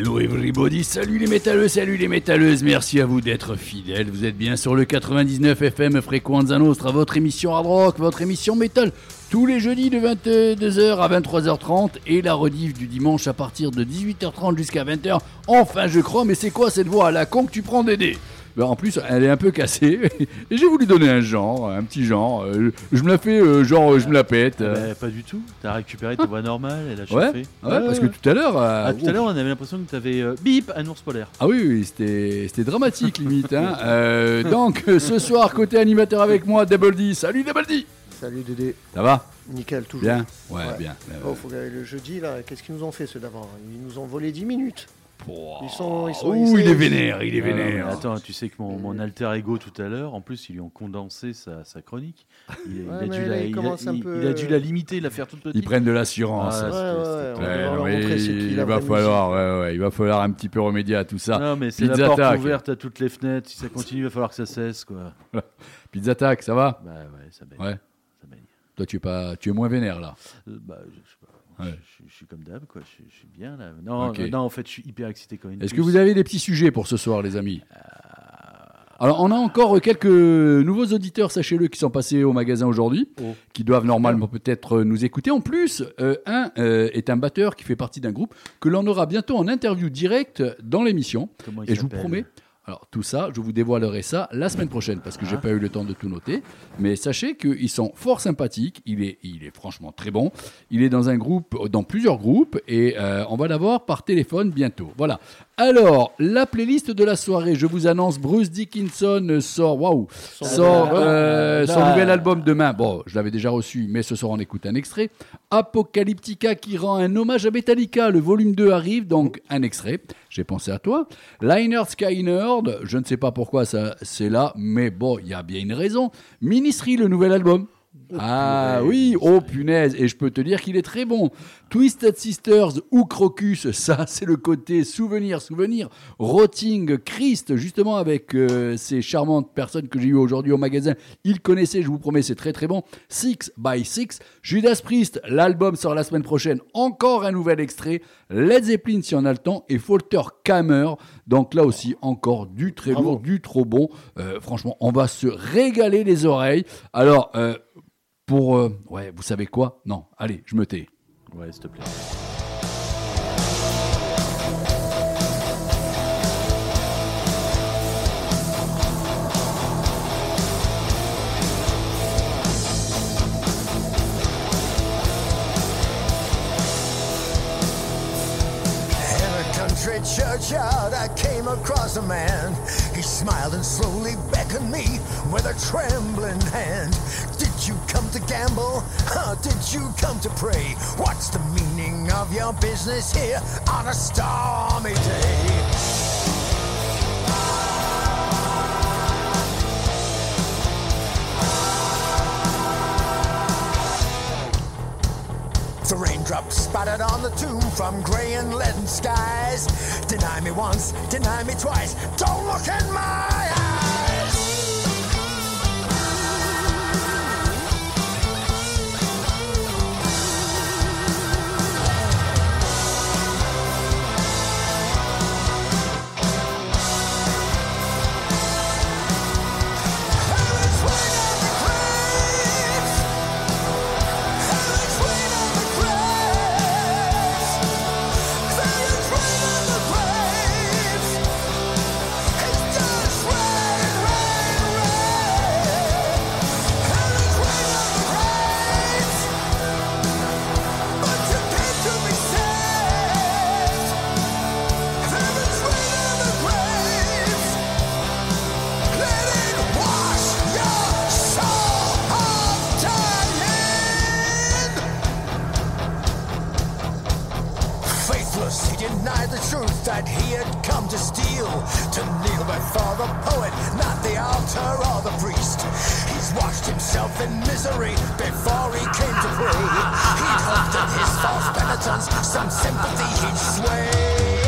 Hello everybody, salut les métalleux, salut les métalleuses, merci à vous d'être fidèles. Vous êtes bien sur le 99 FM Fréquenza Nostra, votre émission hard rock, votre émission métal, tous les jeudis de 22h à 23h30 et la rediff du dimanche à partir de 18h30 jusqu'à 20h. Enfin, je crois, mais c'est quoi cette voix à la con que tu prends Dédé? Ben, en plus, elle est un peu cassée. Et j'ai voulu donner un genre, un petit genre. Euh, Je me la fais, euh, genre, je me la pète. Ah euh. bah, pas du tout. T'as récupéré ta voix normale, elle a Ouais, parce que tout à l'heure. euh, Ah, tout à l'heure, on avait l'impression que t'avais euh, bip un ours polaire. Ah oui, oui, c'était c'était dramatique limite. Hein. Euh, donc ce soir, côté animateur avec moi, Double D. Salut Double D Salut Dédé, Ça va? Nickel toujours. Bien? Ouais, Ouais. bien. Oh, faut que- le jeudi là, qu'est-ce qu'ils nous ont fait ceux d'avant Ils nous ont volé 10 minutes. Ils sont- ils sont- Ouh, ils il est vénère, il est Ah, vénère. attends, tu sais que mon, mon alter ego tout à l'heure, en plus, ils lui ont condensé sa, sa chronique. Il, a dû la, il il a- commence un il- peu- il a dû la limiter, la faire toute petite. Ils prennent de l'assurance. Ah, Ouais, ouais, il va falloir, ouais, ouais, il va falloir un petit peu remédier à tout ça. Non, mais c'est la Pizza porte Attack. ouverte à toutes les fenêtres. Si ça continue, il va falloir que ça cesse, quoi. Pizza Attack, ça va? Bah ouais, ça baigne. Ouais. Ça baigne. Toi, tu es pas, tu es moins vénère là? Euh, bah, je, je sais pas. Ouais. Je, suis comme d'hab, quoi. Je, je suis bien, là. Non, euh, non, en fait, je suis hyper excité quand même. Est-ce que vous avez des petits sujets pour ce soir, les amis Alors, on a encore quelques nouveaux auditeurs, sachez-le, qui sont passés au magasin aujourd'hui, Oh. qui doivent normalement peut-être nous écouter. En plus, euh, un euh, est un batteur qui fait partie d'un groupe que l'on aura bientôt en interview directe dans l'émission. Et je vous promets, alors tout ça, je vous dévoilerai ça la semaine prochaine parce que j'ai Ah. pas eu le temps de tout noter. Mais sachez qu'ils sont fort sympathiques. Il est, il est franchement très bon. Il est dans un groupe, dans plusieurs groupes et euh, on va l'avoir par téléphone bientôt. Voilà. Alors, la playlist de la soirée, je vous annonce, Bruce Dickinson sort, waouh, sort euh, son Là. nouvel album demain. Bon, je l'avais déjà reçu, mais ce soir on écoute un extrait. Apocalyptica qui rend un hommage à Metallica. Le volume 2 arrive, donc un extrait. J'ai pensé à toi. Liner Je ne sais pas pourquoi ça c'est là, mais bon, il y a bien une raison. Ministry, le nouvel album. Ah oui, oh punaise, et je peux te dire qu'il est très bon. Twisted Sisters ou Crocus, ça c'est le côté souvenir, souvenir. Rotting Christ, justement avec euh, ces charmantes personnes que j'ai eues aujourd'hui au magasin, ils connaissaient, je vous promets, c'est très très bon. Six by Six, Judas Priest, l'album sort la semaine prochaine, encore un nouvel extrait. Led Zeppelin si on a le temps, et Folter Kammer, donc là aussi encore du très Bravo. lourd, du trop bon. Euh, franchement, on va se régaler les oreilles. Alors, euh, pour... euh, ouais, vous savez quoi? Non, allez, je me tais. Ouais, s'il te plaît. In a country churchyard, I came across a man. He smiled and slowly beckoned me with a trembling hand. Did you come to gamble? Or did you come to pray? What's the meaning of your business here on a stormy day? The raindrops spattered on the tomb from grey and leaden skies. Deny me once, deny me twice. Don't look in my eyes. Before the poet, not the altar or the priest. He's washed himself in misery before he came to pray. He'd hoped that his false penitence, some sympathy he'd sway.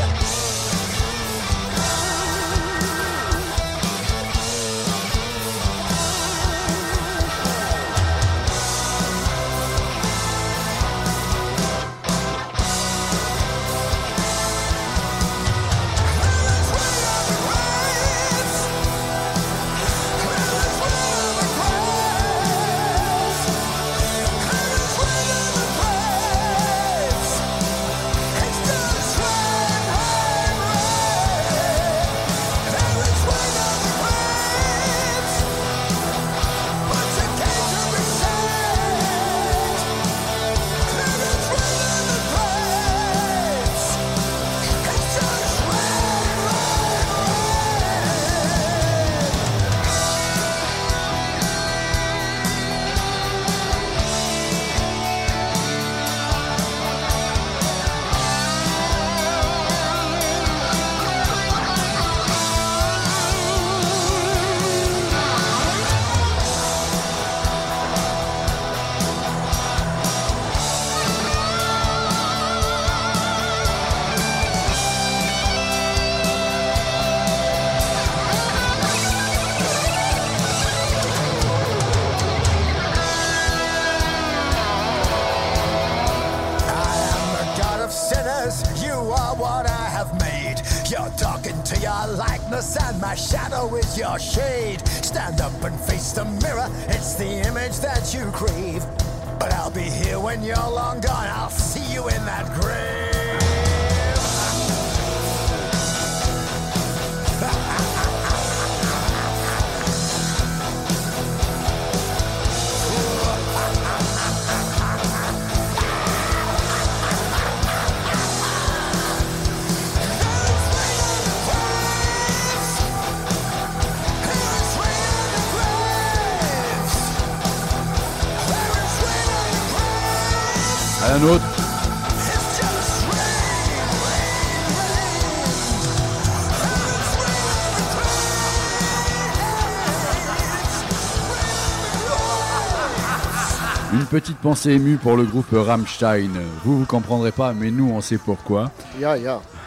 Petite pensée émue pour le groupe Rammstein. Vous, vous comprendrez pas, mais nous, on sait pourquoi.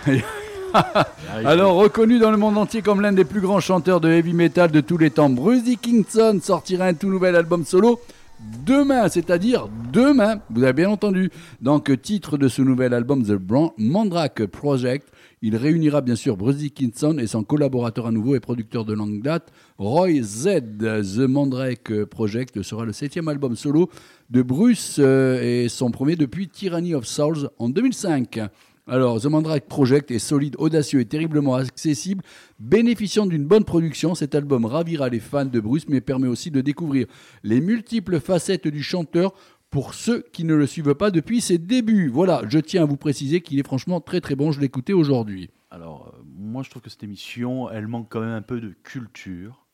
Alors, reconnu dans le monde entier comme l'un des plus grands chanteurs de heavy metal de tous les temps, Bruce Dickinson sortira un tout nouvel album solo demain, c'est-à-dire demain, vous avez bien entendu. Donc, titre de ce nouvel album, The Mandrake Project. Il réunira bien sûr Bruce Dickinson et son collaborateur à nouveau et producteur de longue date, Roy Z. The Mandrake Project sera le septième album solo de Bruce euh, et son premier depuis Tyranny of Souls en 2005. Alors, The Mandrake Project est solide, audacieux et terriblement accessible. Bénéficiant d'une bonne production, cet album ravira les fans de Bruce, mais permet aussi de découvrir les multiples facettes du chanteur pour ceux qui ne le suivent pas depuis ses débuts. Voilà, je tiens à vous préciser qu'il est franchement très très bon, je écouté aujourd'hui. Alors, euh, moi, je trouve que cette émission, elle manque quand même un peu de culture.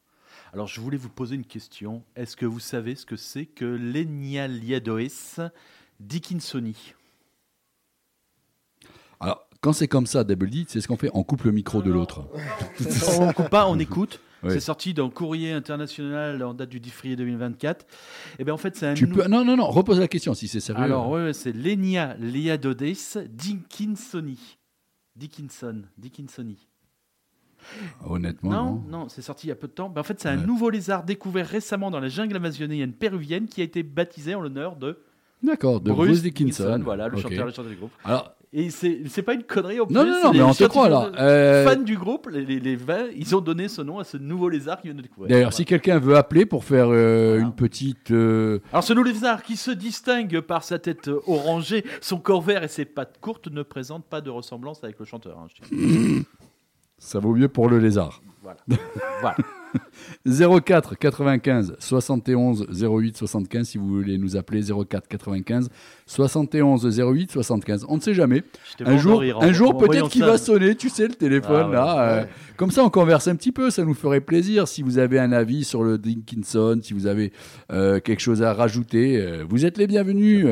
Alors, je voulais vous poser une question. Est-ce que vous savez ce que c'est que l'Enialiadois Dickinsoni Alors, quand c'est comme ça, Double D, c'est ce qu'on fait, on coupe le micro de l'autre. On ne coupe pas, on écoute. Oui. C'est sorti dans Courrier International en date du 10 février 2024. Et bien, en fait, c'est un. Tu nou- peux... Non, non, non, repose la question si c'est sérieux. Alors, ouais, c'est Lenia Liadodes Dickinsoni. Dickinson. Dickinsoni. Honnêtement, Non, non. non, c'est sorti il y a peu de temps. Ben, en fait, c'est un Ouais. nouveau lézard découvert récemment dans la jungle amazonienne péruvienne qui a été baptisé en l'honneur de D'accord, de Bruce, Dickinson. Voilà, le chanteur, le chanteur du groupe. Alors, Et c'est c'est pas une connerie en plus. non, non, non, mais on te croit là. scientifiques, Euh, Fans du groupe, les, les, les ils ont donné ce nom à ce nouveau lézard qui vient de découvrir. D'ailleurs, si quelqu'un veut appeler pour faire euh, Voilà. une petite. euh, Alors ce nouveau lézard qui se distingue par sa tête euh, orangée, son corps vert et ses pattes courtes ne présente pas de ressemblance avec le chanteur. hein, ça vaut mieux pour le lézard. Voilà. voilà. 04 95 71 08 75 si vous voulez nous appeler 04 95 71 08 75 on ne sait jamais. Un jour rire un jour peut-être qu'il va sonner tu sais le téléphone Ah ouais. là euh, comme ça on converse un petit peu ça nous ferait plaisir. Si vous avez un avis sur le Dickinson si vous avez euh, quelque chose à rajouter euh, vous êtes les bienvenus.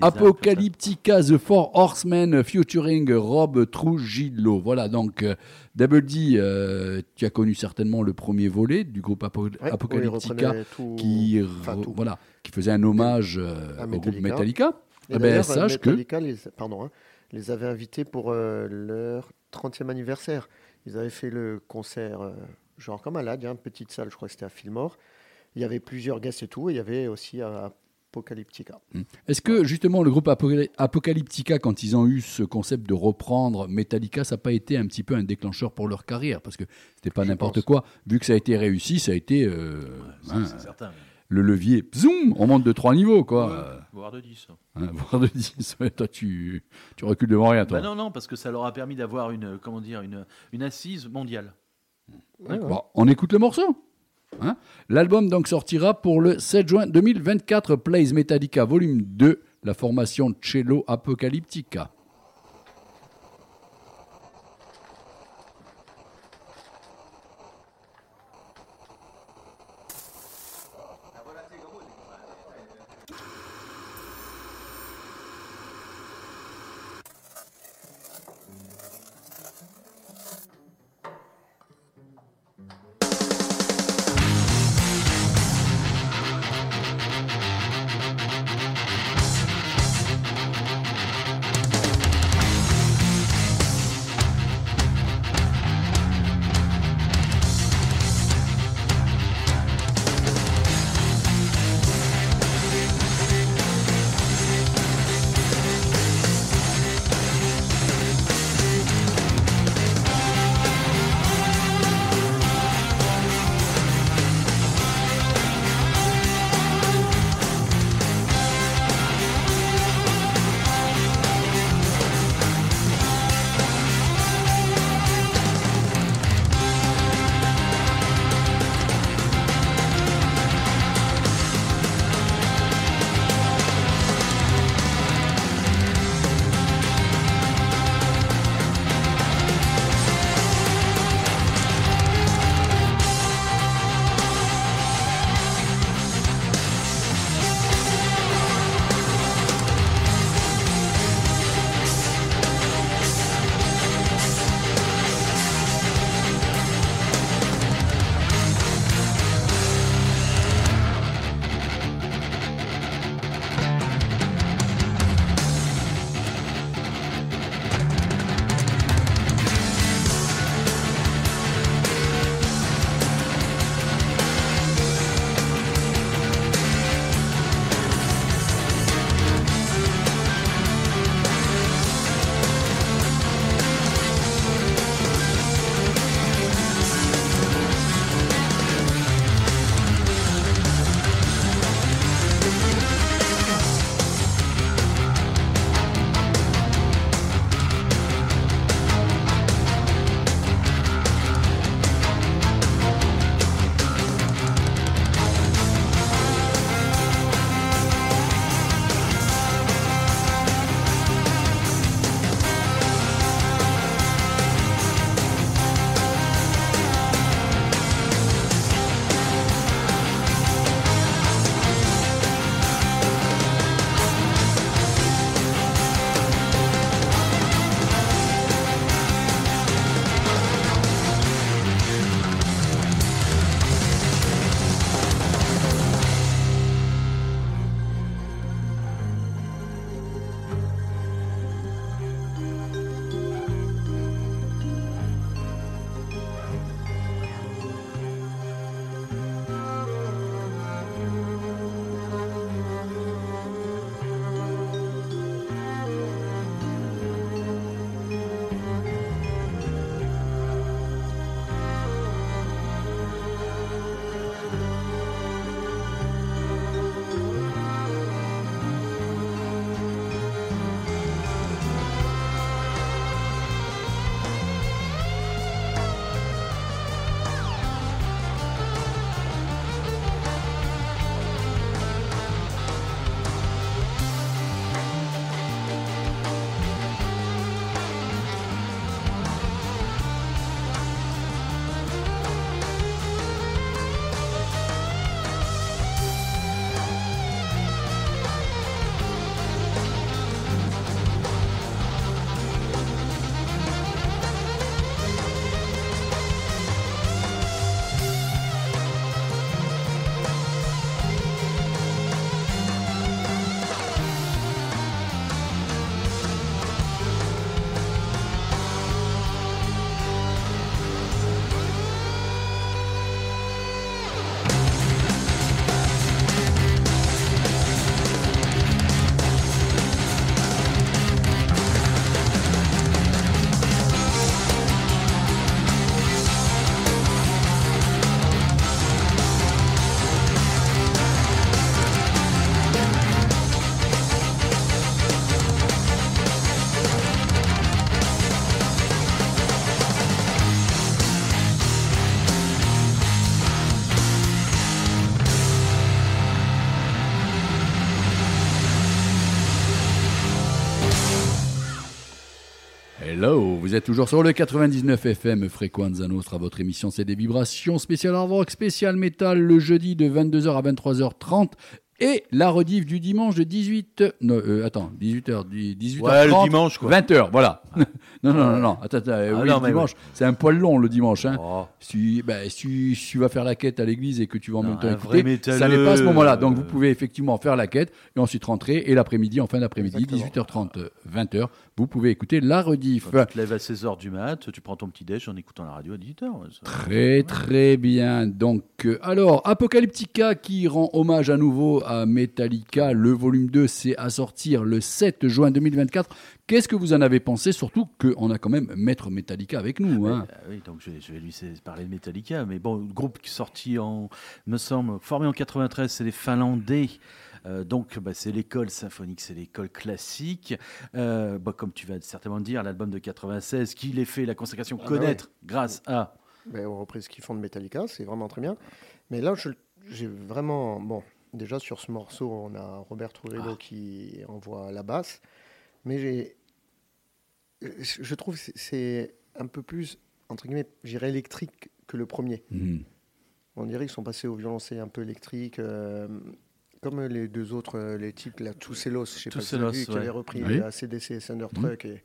Apocalyptica The Four Horsemen featuring Rob Trujillo. Voilà, donc Double D, tu as connu certainement le premier volet du groupe Apo- Ouais, Apocalyptica tout- qui, enfin, re- tout. voilà, qui faisait un hommage euh, À au groupe Metallica. Metallica. Et Eh ben, sache que- Metallica les, pardon, hein, les avait invités pour euh, leur 30e anniversaire. Ils avaient fait le concert, euh, genre comme à l'AD, hein, petite salle, je crois que c'était à Fillmore. Il y avait plusieurs guests et tout, et il y avait aussi euh, Apocalyptica. Est-ce que justement le groupe Apocaly- Apocalyptica, quand ils ont eu ce concept de reprendre Metallica, ça n'a pas été un petit peu un déclencheur pour leur carrière? Parce que c'était pas n'importe quoi. Vu que ça a été réussi, ça a été euh, hein, certain. le levier. Zoom, on monte de trois niveaux, quoi. Euh, Voire de 10. Hein, voire de 10. Ouais, toi, tu, tu recules devant rien, toi. Bah non, non, parce que ça leur a permis d'avoir une, comment dire, une, une assise mondiale. Ouais, ouais. Bon, on écoute le morceau. Hein L'album donc sortira pour le 7 juin 2024. Plays Metallica Volume 2, la formation Cello Apocalyptica. Vous êtes toujours sur le 99 FM Frequenza Nostra, votre émission c'est des vibrations spéciales hard rock, spécial métal le jeudi de 22h à 23h30 et la rediff du dimanche de 18 non, euh, attends, 18h 18h30 Ouais, le dimanche, quoi. 20h, voilà. non non non non, attends, attends, euh, Ah oui, non, le dimanche, c'est un poil long le dimanche hein. Oh. Si, ben, si, si tu vas faire la quête à l'église et que tu vas en Non, même temps écouter, ça n'est pas à ce moment-là. Donc vous pouvez effectivement faire la quête et ensuite rentrer et l'après-midi, en fin d'après-midi, Exactement. 18h30, 20h, vous pouvez écouter la rediff. Quand tu te lèves à 16h du mat, tu prends ton petit déj en écoutant la radio à 18h. Très très bien. Donc, euh, alors, Apocalyptica qui rend hommage à nouveau à Metallica. Le volume 2, c'est à sortir le 7 juin 2024. Qu'est-ce que vous en avez pensé? Surtout qu'on a quand même Maître Metallica avec nous. Hein. Ah oui, donc je vais, je vais lui parler de Metallica. Mais bon, le groupe qui est sorti en, me semble, formé en 93, c'est les Finlandais. Euh, donc, bah, c'est l'école symphonique, c'est l'école classique. Euh, bah, comme tu vas certainement dire, l'album de 96, qui les fait la consécration Ah bah connaître grâce à. Ben, aux reprises qu'ils font de Metallica, c'est vraiment très bien. Mais là, j'ai vraiment. Bon, déjà sur ce morceau, on a Robert Trujillo qui envoie la basse. Mais j'ai. Je trouve que c'est- un peu plus, entre guillemets, j'irais électrique que le premier. Mhm. On dirait qu'ils sont passés au violoncelle un peu électrique. euh, comme les deux autres, euh, les types, là, Tousselos, je sais pas si vu, qui avaient repris Oui. la CDC et Thundertruck et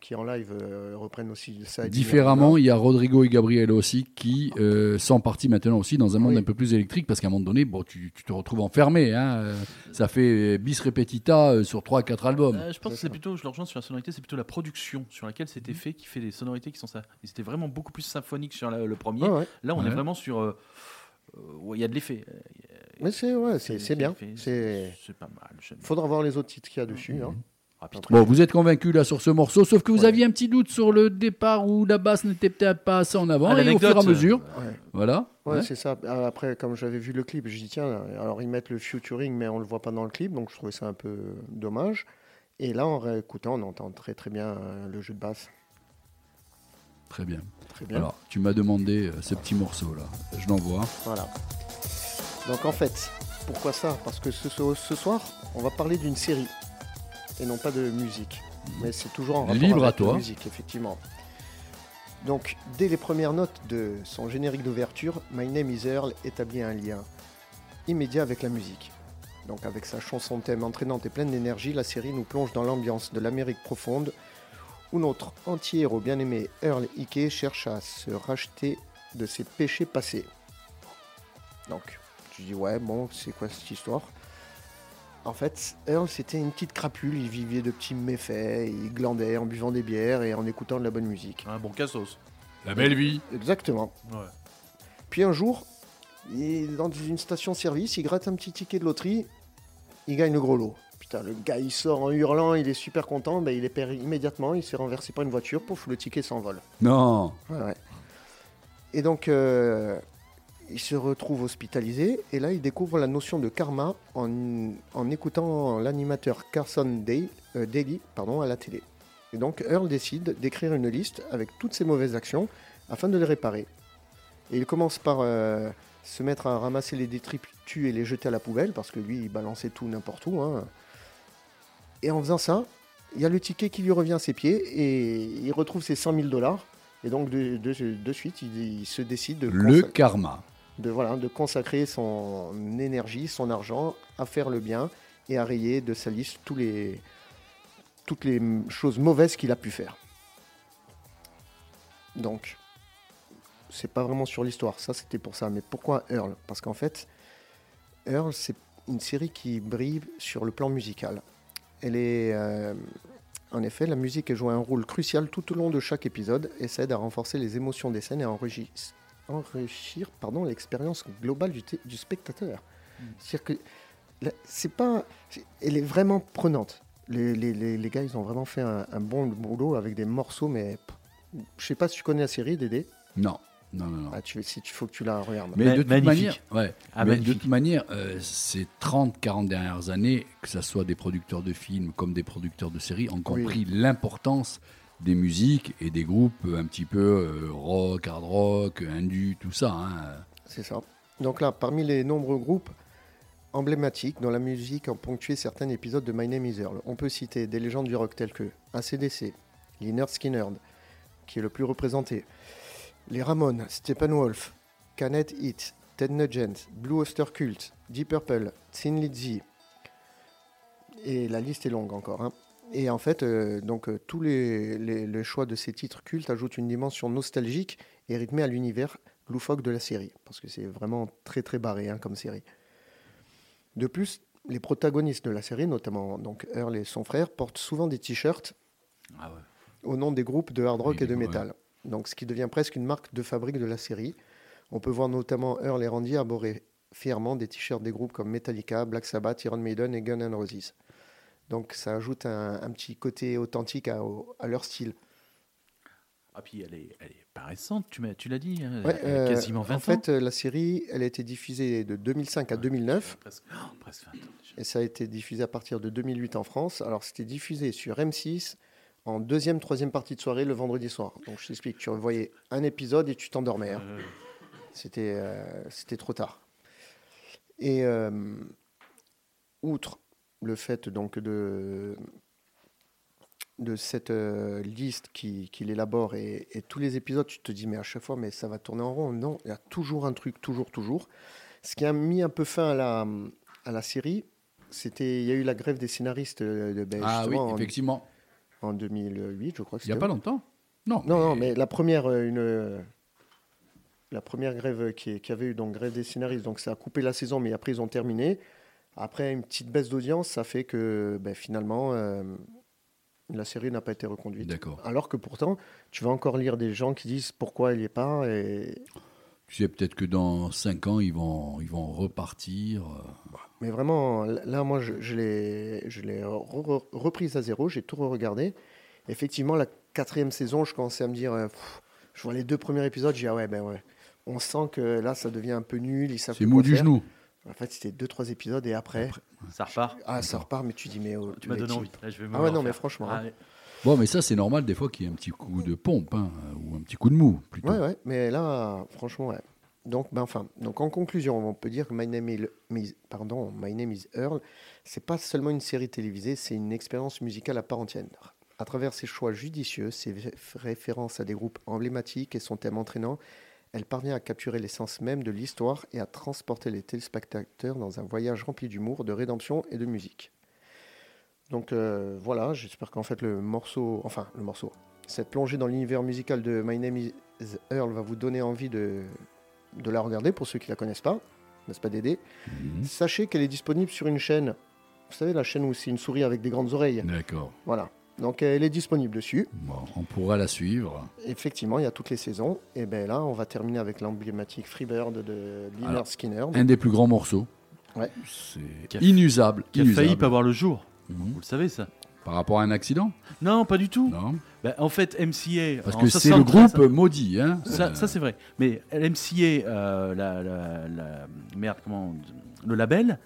qui en live euh, reprennent aussi ça. Différemment, il y a Rodrigo et Gabriel aussi qui euh, sont partis maintenant aussi dans un monde Oui. un peu plus électrique parce qu'à un moment donné, bon, tu, tu te retrouves enfermé. Hein, euh, ça fait bis repetita sur 3-4 albums. Euh, je pense que C'est plutôt, je le rejoins sur la sonorité, c'est plutôt la production sur laquelle c'était fait qui fait des sonorités qui sont ça. Ils étaient vraiment beaucoup plus symphoniques sur la- le premier. Ouais. Là, on est vraiment sur. où il y a de l'effet. Mais c'est ouais, c'est bien. C'est C'est pas mal. faudra voir les autres titres qu'il y a dessus. hein. Ah, Bon, vous êtes convaincu là sur ce morceau, sauf que vous Ouais. aviez un petit doute sur le départ où la basse n'était peut-être pas assez en avant, Ah, et au fur et à mesure, Ouais. voilà. Ouais, Ouais. c'est ça. Après, comme j'avais vu le clip, je dis tiens, alors ils mettent le featuring, mais on le voit pas dans le clip, donc je trouvais ça un peu dommage. Et là, en réécoutant, on entend très très bien euh, le jeu de basse. Très bien. Très bien. Alors, tu m'as demandé euh, ce petit morceau là, je l'envoie. Voilà. Donc en fait, pourquoi ça? Parce que ce soir, on va parler d'une série et non pas de musique. Mais c'est toujours en rapport Libre à avec la toi. musique, effectivement. Donc, dès les premières notes de son générique d'ouverture, My Name is Earl établit un lien immédiat avec la musique. Donc, avec sa chanson thème entraînante et pleine d'énergie, la série nous plonge dans l'ambiance de l'Amérique profonde, où notre anti-héros bien-aimé Earl Hickey cherche à se racheter de ses péchés passés. Donc, tu dis, ouais, bon, c'est quoi cette histoire? En fait, Earl, c'était une petite crapule, il vivait de petits méfaits, il glandait en buvant des bières et en écoutant de la bonne musique. Un bon cassos. La belle vie. Exactement. Ouais. Puis un jour, il est dans une station-service, il gratte un petit ticket de loterie, il gagne le gros lot. Putain, le gars, il sort en hurlant, il est super content, ben, il est perd immédiatement, il s'est renversé par une voiture, pouf, le ticket s'envole. Non. Ouais, ouais. Et donc, euh, il se retrouve hospitalisé, et là, il découvre la notion de karma en, en écoutant l'animateur Carson Day, euh, Daly pardon, à la télé. Et donc, Earl décide d'écrire une liste avec toutes ses mauvaises actions afin de les réparer. Et il commence par euh, se mettre à ramasser les détritus et les jeter à la poubelle, parce que lui, il balançait tout n'importe où. hein. Et en faisant ça, il y a le ticket qui lui revient à ses pieds, et il retrouve ses 100 000 dollars. Et donc, de, de- de suite, il, il se décide de, Le karma. De, consacrer son énergie, son argent à faire le bien et à rayer de sa liste tous les, toutes les choses mauvaises qu'il a pu faire. Donc, c'est pas vraiment sur l'histoire, ça c'était pour ça. Mais pourquoi Earl? Parce qu'en fait, Earl, c'est une série qui brille sur le plan musical. Elle est. euh, en effet, la musique joue un rôle crucial tout au long de chaque épisode et ça aide à renforcer les émotions des scènes et à enrichir pardon, l'expérience globale du, spectateur. C'est-à-dire que la- c'est pas, elle est vraiment prenante. Les, les- les- les gars, ils ont vraiment fait un, un bon boulot avec des morceaux, mais je sais pas si tu connais la série, Dédé. Non. Non, non, non. Ah, tu, si tu faut que tu la regardes. Mais Ma- de toute magnifique. manière, ouais. Ah, mais de toute manière, euh, ces 30-40 dernières années, que ce soit des producteurs de films comme des producteurs de séries, ont compris l'importance des musiques et des groupes un petit peu euh, rock, hard rock, indu, tout ça. hein. C'est ça. Donc là, parmi les nombreux groupes emblématiques dont la musique a ponctué certains épisodes de My Name is Earl, on peut citer des légendes du rock telles que ACDC, Leonard Skinner, qui est le plus représenté. Les Ramones, Steppenwolf, Canet Heat, Ted Nugent, Blue Oyster Cult, Deep Purple, Thin Lizzy. Et la liste est longue encore. hein. Et en fait, euh, donc, euh, tous les, les- les choix de ces titres cultes ajoutent une dimension nostalgique et rythmée à l'univers loufoque de la série. Parce que c'est vraiment très très barré hein, comme série. De plus, les protagonistes de la série, notamment donc Earl et son frère, portent souvent des t-shirts Ah ouais. au nom des groupes de hard rock Oui, et de ouais. métal. Donc, ce qui devient presque une marque de fabrique de la série. On peut voir notamment Earl et Randy arborer fièrement des t-shirts des groupes comme Metallica, Black Sabbath, Iron Maiden et Guns N' Roses. Donc, ça ajoute un, un petit côté authentique à, leur style. Ah, puis elle est, elle est pas récente, tu, l'as dit, hein, Ouais, elle a euh, quasiment 20 en ans. fait, euh, la série, elle a été diffusée de 2005 à 2009. Presque, oh, presque 20 ans déjà. Et ça a été diffusé à partir de 2008 en France. Alors, c'était diffusé sur M6 en deuxième, troisième partie de soirée le vendredi soir. Donc, je t'explique, tu voyais un épisode et tu t'endormais. hein. Euh, C'était euh, trop tard. Et euh, outre le fait donc de, de cette euh, liste qu'il élabore et, et tous les épisodes, tu te dis mais à chaque fois mais ça va tourner en rond. Non, il y a toujours un truc, toujours, toujours. Ce qui a mis un peu fin à la, à la série, c'était il y a eu la grève des scénaristes euh, de ben, Ah oui, justement, en- effectivement. en, 2008, je crois que Il n'y a pas longtemps. Non. Non, non, mais la première, euh, une, euh, la première grève qui, qui avait eu, donc grève des scénaristes, donc ça a coupé la saison, mais après ils ont terminé. Après une petite baisse d'audience, ça fait que ben, finalement euh, la série n'a pas été reconduite. D'accord. Alors que pourtant, tu vas encore lire des gens qui disent pourquoi elle n'y est pas. Et... Tu sais, peut-être que dans 5 ans, ils vont, ils vont repartir. euh, Mais vraiment, là, moi, je, je l'ai re- re- reprise à zéro, j'ai tout regardé. Effectivement, la quatrième saison, je commençais à me dire, euh, pff, je vois les deux premiers épisodes, je dis, ah ouais, ben ouais. On sent que là, ça devient un peu nul. C'est mou du genou. En fait, c'était deux, trois épisodes et après, ça repart. ah, ça repart, mais tu dis, mais. oh, Tu m'as donné envie. Là, je vais me Ah ouais, non, mais franchement, Ah, hein. Bon, mais ça, c'est normal des fois qu'il y ait un petit coup de pompe, hein, ou un petit coup de mou, plutôt. Ouais, ouais, mais là, franchement, ouais. Donc, ben, enfin, donc en conclusion, on peut dire que My Name is, pardon, My Name is Earl, c'est pas seulement une série télévisée, c'est une expérience musicale à part entière. À travers ses choix judicieux, ses références à des groupes emblématiques et son thème entraînant, elle parvient à capturer l'essence même de l'histoire et à transporter les téléspectateurs dans un voyage rempli d'humour, de rédemption et de musique. Donc euh, voilà, j'espère qu'en fait le morceau, enfin le morceau, cette plongée dans l'univers musical de My Name is Earl va vous donner envie de, de la regarder pour ceux qui la connaissent pas, n'est-ce pas Dédé? Mhm. Sachez qu'elle est disponible sur une chaîne, vous savez la chaîne où c'est une souris avec des grandes oreilles, D'accord. voilà. Donc elle est disponible dessus. Bon, on pourra la suivre. Effectivement, il y a toutes les saisons. Et bien là, on va terminer avec l'emblématique Freebird de Alors, Skinner. Un des plus grands morceaux. Ouais. C'est inusable. Qui a inusable. failli pas voir le jour. Mhm. Vous le savez, ça Par rapport à un accident Non, pas du tout. Non. Bah, en fait, MCA. Parce que c'est le 73, groupe maudit. Hein Ça, Euh, ça, c'est vrai. Mais l'MCA, euh, la, la- la- merde, comment, le label,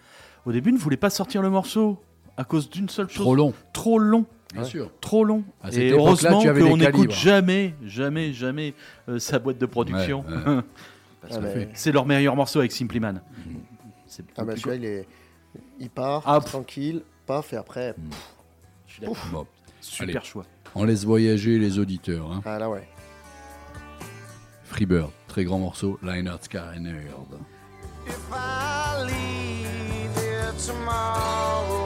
au début ne voulait pas sortir le morceau à cause d'une seule chose. trop long, Trop long. Bien Ouais. sûr. Trop long. À cette Et heureusement qu'on n'écoute jamais, jamais, jamais euh, sa boîte de production. Ouais, ouais. Parce Ah, C'est leur meilleur morceau avec Simply Man. C'est Ah bah celui-là, il, est... il part, Ah, pff. tranquille, paf, et après... Je suis d'accord. Bon, Super Allez. choix. on laisse voyager les auditeurs. Hein. Ah là ouais. Freebird, très grand morceau. Leinert Skyner. If I leave here tomorrow,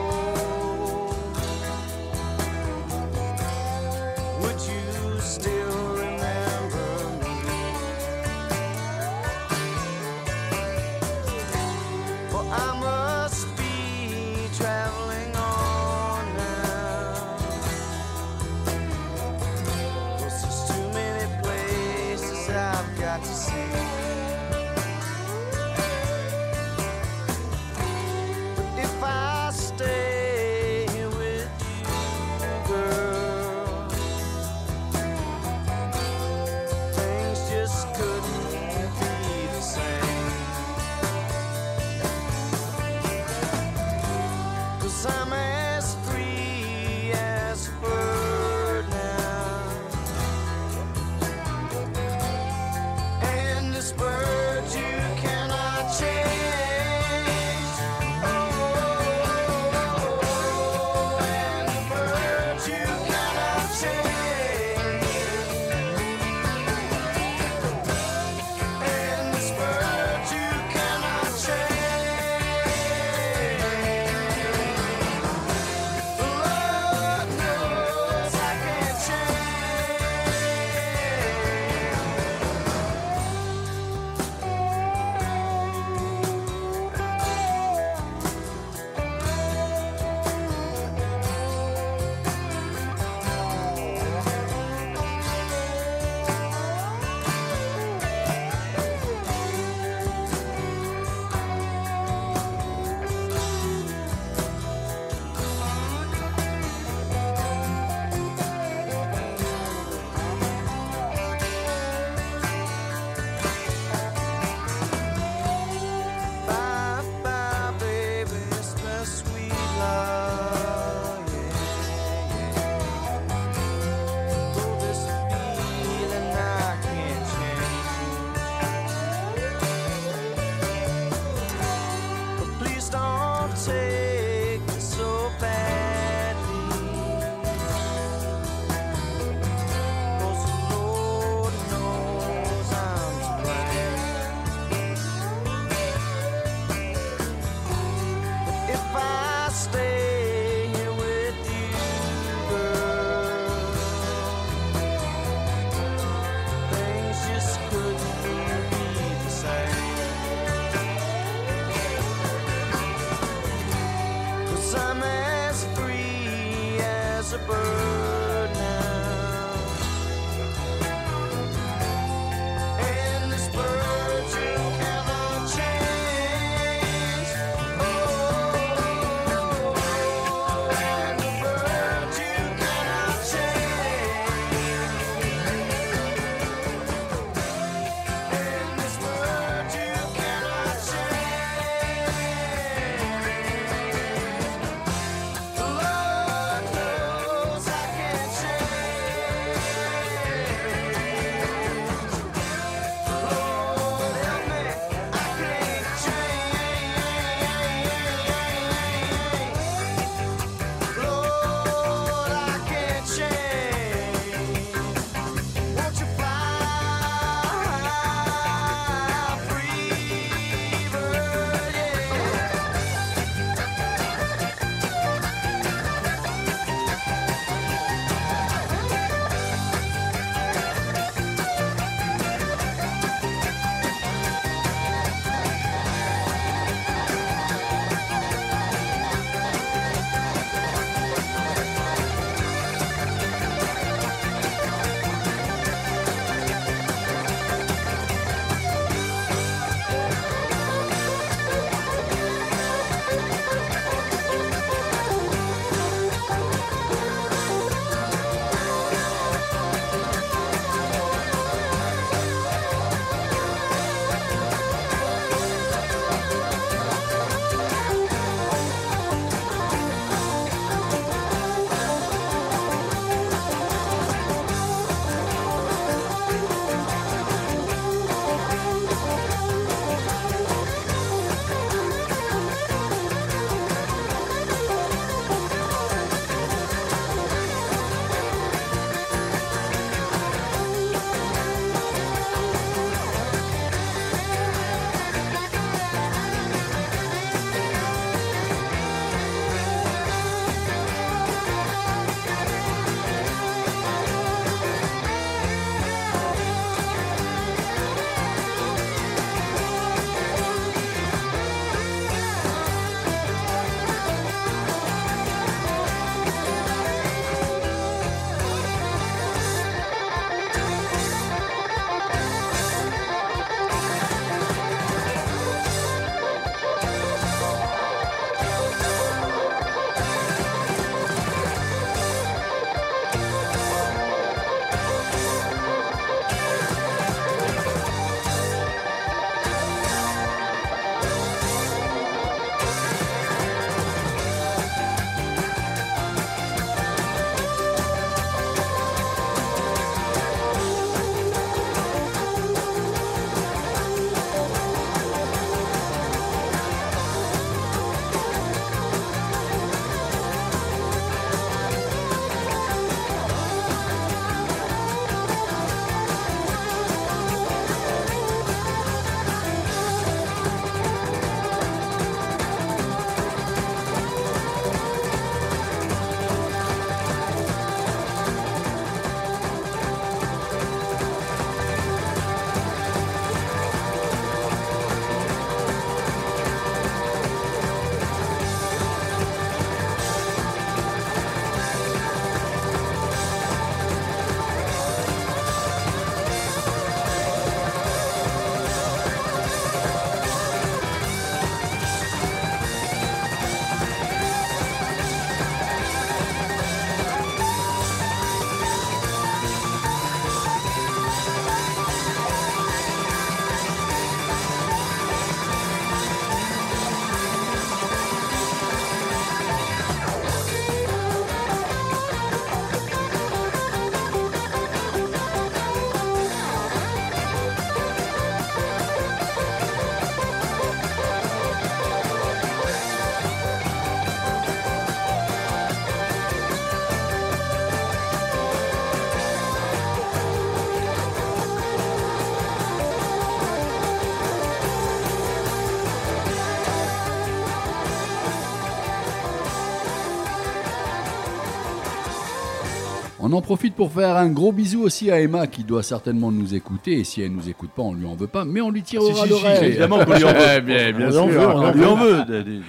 en profite pour faire un gros bisou aussi à Emma qui doit certainement nous écouter. Et si elle nous écoute pas, on lui en veut pas, mais on lui tirera Si, si, si, l'oreille. évidemment qu'on lui en veut. bien, bien On lui en sûr. veut, on On lui en veut.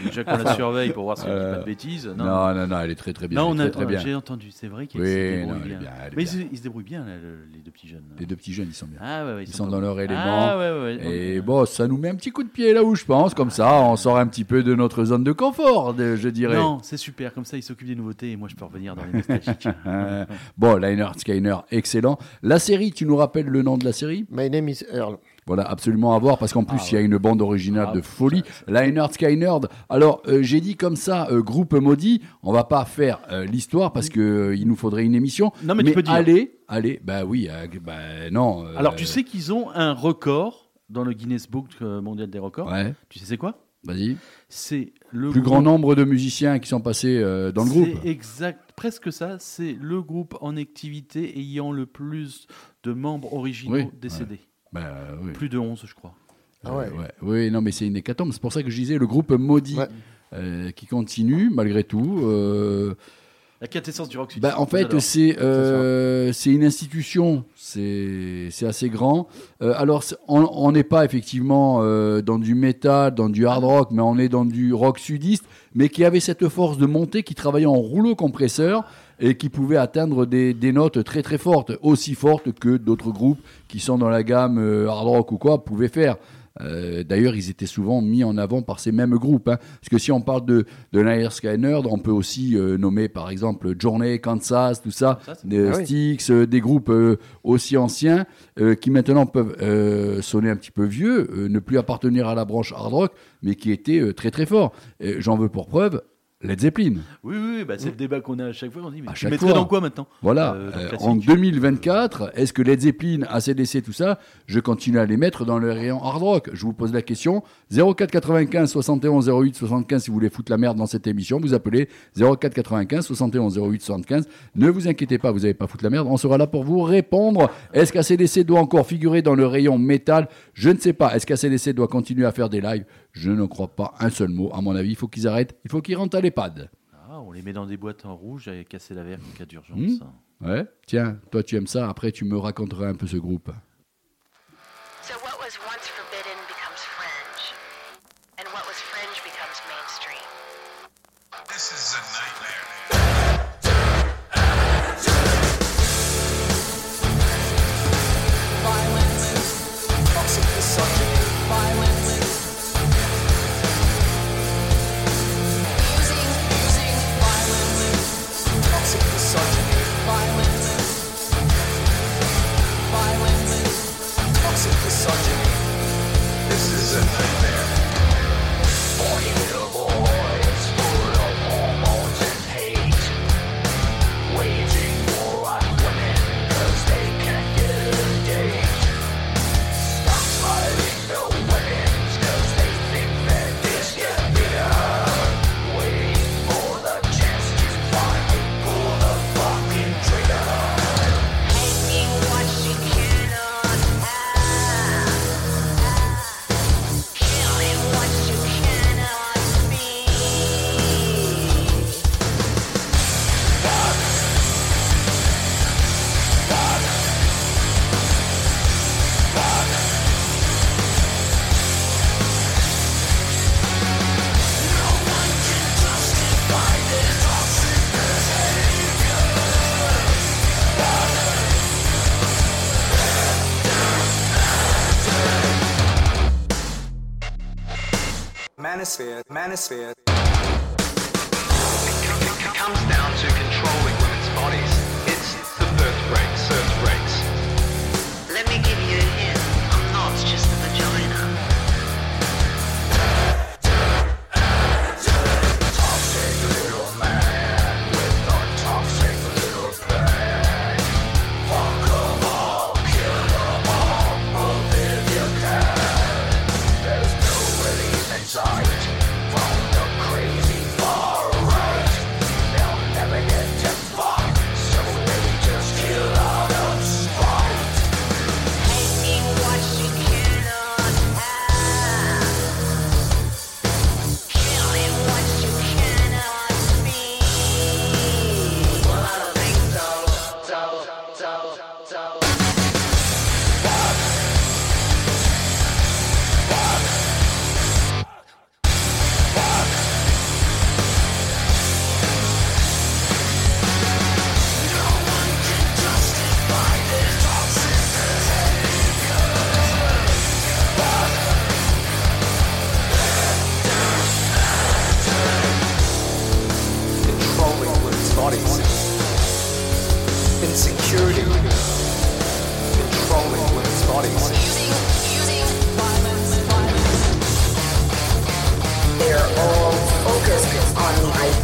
Déjà qu'on la surveille pour voir si elle dit Euh, pas de bêtises. Non, Non, non, non, elle est très très bien. Non, on a, très, très bien. j'ai entendu, c'est vrai qu'ils Oui, se non, débrouillent elle est bien. Mais bien. ils, se- se débrouillent bien, là, les petits jeunes. Les deux petits jeunes, ils sont bien. Ah ouais, ouais, Ils sont dans leur élément. Ah ouais, ouais, ouais. Et bon, ça nous met un petit coup de pied là où je pense, comme ça, on sort un petit peu de notre zone de confort, de- je dirais. Non, c'est super, comme ça ils s'occupent des nouveautés et moi je peux revenir dans les nostalgiques. Bon, Liner Skyner, excellent. La série, tu nous rappelles le nom de la série? My name is Earl. Voilà, absolument à voir parce qu'en plus Ah il y a une bande originale Ah, de folie. Liner Skynerd. Alors euh, j'ai dit comme ça, euh, groupe maudit. On va pas faire euh, l'histoire parce que euh, il nous faudrait une émission. Non, mais tu peux dire. allez, allez, bah oui, bah non. Alors tu sais qu'ils ont un record dans le Guinness Book mondial des records. Ouais, Tu sais c'est quoi? Vas-y. C'est le Plus groupe- grand nombre de musiciens qui sont passés euh, dans le groupe. C'est exact, presque ça. C'est le groupe en activité ayant le plus de membres originaux Oui, décédés. Bah, oui. Plus de 11, je crois. Ah ouais. Oui, non, mais c'est une hécatombe. C'est pour ça que je disais le groupe maudit Ouais. euh, qui continue malgré tout. euh, La quintessence du rock. Bah, en fait, c'est euh, c'est une institution, c'est c'est assez grand. Euh, alors, on n'est pas effectivement euh, dans du métal, dans du hard rock, mais on est dans du rock sudiste, mais qui avait cette force de montée, qui travaillait en rouleau compresseur et qui pouvait atteindre des, des notes très très fortes, aussi fortes que d'autres groupes qui sont dans la gamme euh, hard rock ou quoi pouvaient faire. Euh, D'ailleurs, ils étaient souvent mis en avant par ces mêmes groupes. hein. Parce que si on parle de, de Niner Skyner, on peut aussi euh, nommer par exemple Journey, Kansas, tout ça, Ça, des Ah. Styx, des groupes euh, aussi anciens qui maintenant peuvent sonner un petit peu vieux, ne plus appartenir à la branche hard rock, mais qui étaient très très forts. J'en veux pour preuve Led Zeppelin. Oui, oui, oui, bah, c'est le débat qu'on a à chaque fois. On dit, mais À tu chaque mettrais fois. dans quoi maintenant? Voilà, Euh, Euh, en 2024, est-ce que Led Zeppelin, ACDC, tout ça, je continue à les mettre dans le rayon hard rock Je vous pose la question. 04 95 71 08 75 si vous voulez foutre la merde dans cette émission, vous appelez 04 95 71 08 75. Ne vous inquiétez pas, vous n'allez pas foutre la merde, on sera là pour vous répondre. Est-ce qu'ACDC doit encore figurer dans le rayon métal? Je ne sais pas. Est-ce qu'ACDC doit continuer à faire des lives? Je ne crois pas un seul mot. À mon avis, il faut qu'ils arrêtent. Il faut qu'ils rentrent à l'EHPAD. Ah, On les met dans des boîtes en rouge et casser la verre en cas d'urgence. Hmm. Ouais. Tiens, toi tu aimes ça. Après, tu me raconteras un peu ce groupe. So what was once This is a nightmare. atmosphere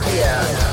clear.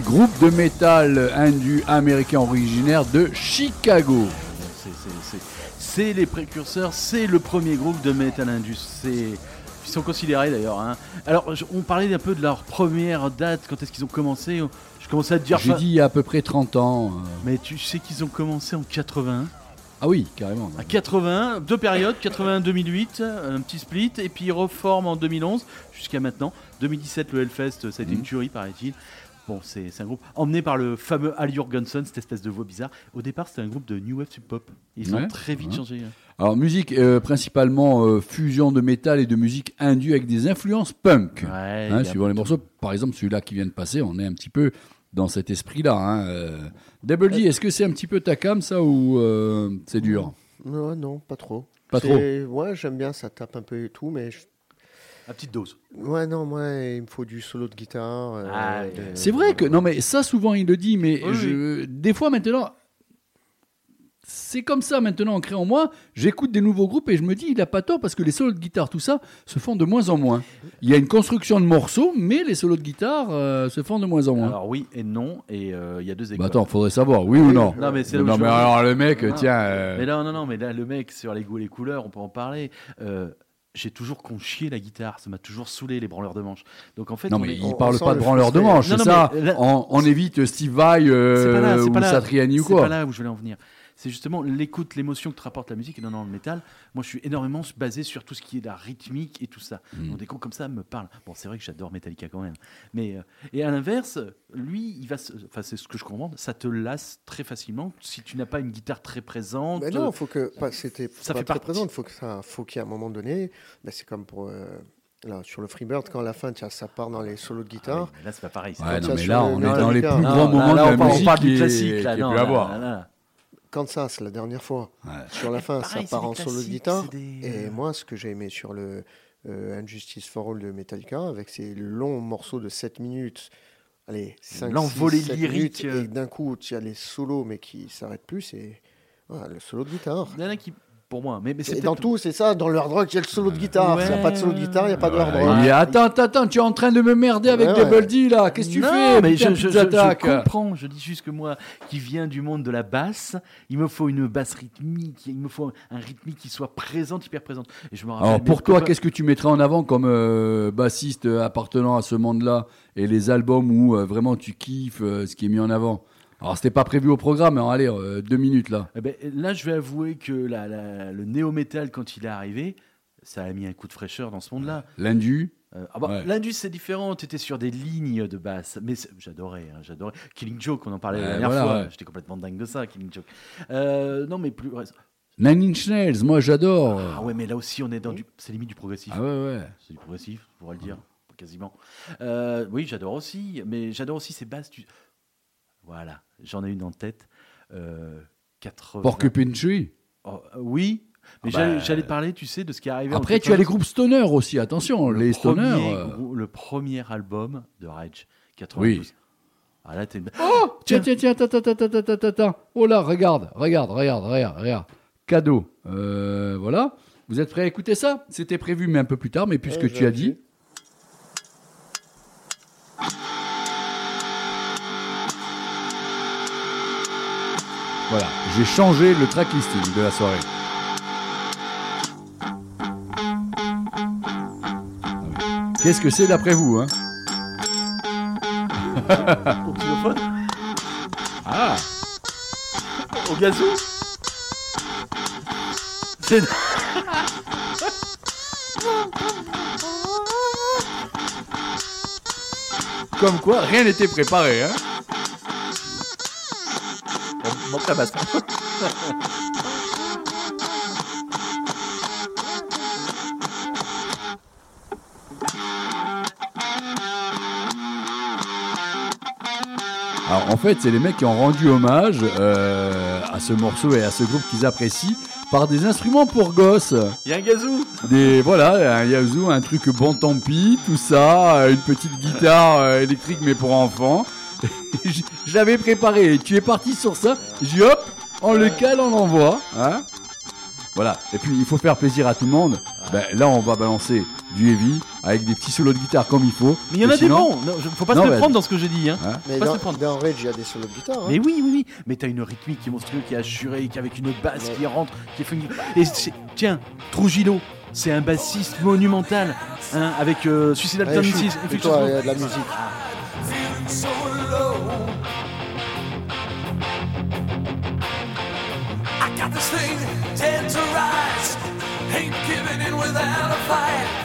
Groupe de métal indu américain originaire de Chicago. C'est- les précurseurs, c'est le premier groupe de Metal Indus. C'est- Ils sont considérés d'ailleurs. hein. Alors, on parlait un peu de leur première date, quand est-ce qu'ils ont commencé? Je commençais à te dire. J'ai dit il y a à peu près 30 ans. euh. Mais tu sais qu'ils ont commencé en 81. Ah oui, carrément. À 80, deux périodes, 81-2008, un petit split, et puis ils reforment en 2011 jusqu'à maintenant. 2017, le Hellfest, ça a été une tuerie, paraît-il. Bon, c'est un groupe emmené par le fameux Al Jurgensen, cette espèce de voix bizarre. Au départ, c'était un groupe de New Wave Sub Pop. Ils ont très vite ouais. changé. hein. Alors musique euh, principalement euh, fusion de métal et de musique indue avec des influences punk. Ouais, Hein, suivant les morceaux, par exemple celui-là qui vient de passer, on est un petit peu dans cet esprit-là. Hein. euh. Double D, est-ce que c'est un petit peu ta cam ça ou euh, c'est dur? Non, non, pas trop. Pas C'est- Ouais, j'aime bien, ça tape un peu et tout, mais. je- À petite dose. Ouais, non, moi, il me faut du solo de guitare. euh, Ah, de- C'est vrai que non mais ça souvent il le dit, mais Oui, je, des fois maintenant c'est comme ça maintenant ancré en moi. J'écoute des nouveaux groupes et je me dis, il a pas tort parce que les solos de guitare, tout ça, se font de moins en moins. Il y a une construction de morceaux, mais les solos de guitare euh, se font de moins en moins. Alors oui et non, et euh, il y a deux écoles. Bah attends, faudrait savoir, oui, ou non? Non, mais c'est Non, mais alors le mec, Non. tiens. euh, Mais là, non, non, mais là, le mec, sur les goûts et les couleurs, on peut en parler. J'ai toujours conchié la guitare, ça m'a toujours saoulé les branleurs de manches. Donc en fait, Non, on mais est- il on- parle on pas de le branleur de manche, c'est ça là- on, évite Steve Vai euh, là, ou. Satriani ou C'est pas quoi. là où je voulais en venir. C'est justement l'écoute, l'émotion que te rapporte la musique et non, non, le métal. Moi, je suis énormément basé sur tout ce qui est la rythmique et tout ça. Mm. Donc, des coups comme ça me parlent. Bon, c'est vrai que j'adore Metallica quand même. Mais, euh, et à l'inverse, lui, il va se- enfin, c'est ce que je comprends, ça te lasse très facilement si tu n'as pas une guitare très présente. Mais non, faut que pas, c'était Ça pas fait très partie. présent. Faut que ça, faut qu'il y ait un moment donné. ben, c'est comme pour euh, là sur le Freebird quand à la fin, tiens, ça part dans les solos de Ah guitare. mais là, c'est pas pareil. Ouais, non, mais là, on est dans les plus grands moments de on la parle- on musique parle du classique, là, non, pu là, avoir. là, là. Quand ça, c'est la dernière fois. Ouais. Sur la fin, pareil, ça part en solo de guitare. des- Et moi, ce que j'ai aimé sur le euh, Injustice for All de Metallica, avec ces longs morceaux de 7 minutes, allez, 5 L'envolée 6, 7 lyrique, minutes, euh. et d'un coup, tu as les solos, mais qui s'arrêtent plus, c'est voilà, le solo de guitare. Il y en a qui, pour moi, mais, mais c'est dans tout, c'est ça, dans le hard rock, il y a le solo de guitare. Ouais. S'il n'y a pas de solo de guitare, il n'y a pas de hard rock. Il est- Attends, attends, tu es en train de me merder avec Ouais, Double ouais. D là. Qu'est-ce que tu fais mais putain, je, je- je- comprends. Je dis juste que moi, qui viens du monde de la basse, il me faut une basse rythmique, il me faut un rythmique qui soit présente, hyper présente. Et je me rappelle. Alors pour toi, qu'est-ce que tu mettrais en avant comme euh, bassiste appartenant à ce monde-là et les albums où euh, vraiment tu kiffes euh, ce qui est mis en avant? Alors c'était pas prévu au programme, mais allez, euh, deux minutes là. Eh ben, là, je vais avouer que la- la- le néo-metal, quand il est arrivé, ça a mis un coup de fraîcheur dans ce monde-là. L'Indu, Euh, ah bah, Ouais. L'Indus, c'est différent. Tu étais sur des lignes de basse. Mais j'adorais, hein, j'adorais. Killing Joke, on en parlait la dernière voilà, fois. ouais. J'étais complètement dingue de ça, Killing Joke. Euh, non, mais plus. Nine Inch Nails, moi j'adore. Ah ouais, mais là aussi, on est dans du. C'est limite du progressif. Ah ouais, ouais. C'est du progressif, je pourrais le dire, quasiment. Euh, oui, j'adore aussi, mais j'adore aussi ces basses. Voilà, j'en ai une en tête. Euh, 80... Porcupine Tree. Oh, euh, oui, mais Ah j'allais bah, j'allais parler, tu sais, de ce qui est arrivé. Après, tu as les 90. groupes stoner aussi, attention, Le les premier stoners. euh, Le premier album de Rage, 92. Oui. Ah là, t'es Oh Tiens, tiens, tiens, attends, attends, attends, attends, attends, attends. Oh là, regarde, regarde, regarde, regarde, regarde. Cadeau. Euh, voilà. Vous êtes prêts à écouter ça? C'était prévu, mais un peu plus tard, mais puisque Ouais, tu as dit. Voilà, j'ai changé le track listing de la soirée. Qu'est-ce que c'est d'après vous hein? Au xylophone Ah Au gazou C'est. Comme quoi, rien n'était préparé. Hein? Ça passe. Alors en fait, c'est les mecs qui ont rendu hommage euh, à ce morceau et à ce groupe qu'ils apprécient par des instruments pour gosses. Il y a un gazou Des voilà, un yazoo, un truc bon tant pis, tout ça, une petite guitare euh, électrique mais pour enfants. l'avais préparé. Tu es parti sur ça. J'ai dit, hop, on le cale, on l'envoie. Hein voilà. Et puis il faut faire plaisir à tout le monde. Ben, là, on va balancer du heavy avec des petits solos de guitare comme il faut. Mais il y en a sinon- des bons Non, Faut pas Non, se le mais- prendre dans ce que je dis. Hein. Hein Mais Pas dans, se prendre. dans Rage, il y a des solos de guitare. hein. Mais oui, oui, oui. Mais t'as une rythmique qui est monstrueuse, qui est assurée, qui avec une basse Ouais. qui rentre, qui est funky. Et c'est- tiens, Trujillo, c'est un bassiste monumental, hein, avec euh, Suicidal Allez, Tendencies. chou, Infectious fais-toi, Growth. il y a de la musique. So low. I got this thing dead to rise. Ain't giving in without a fight.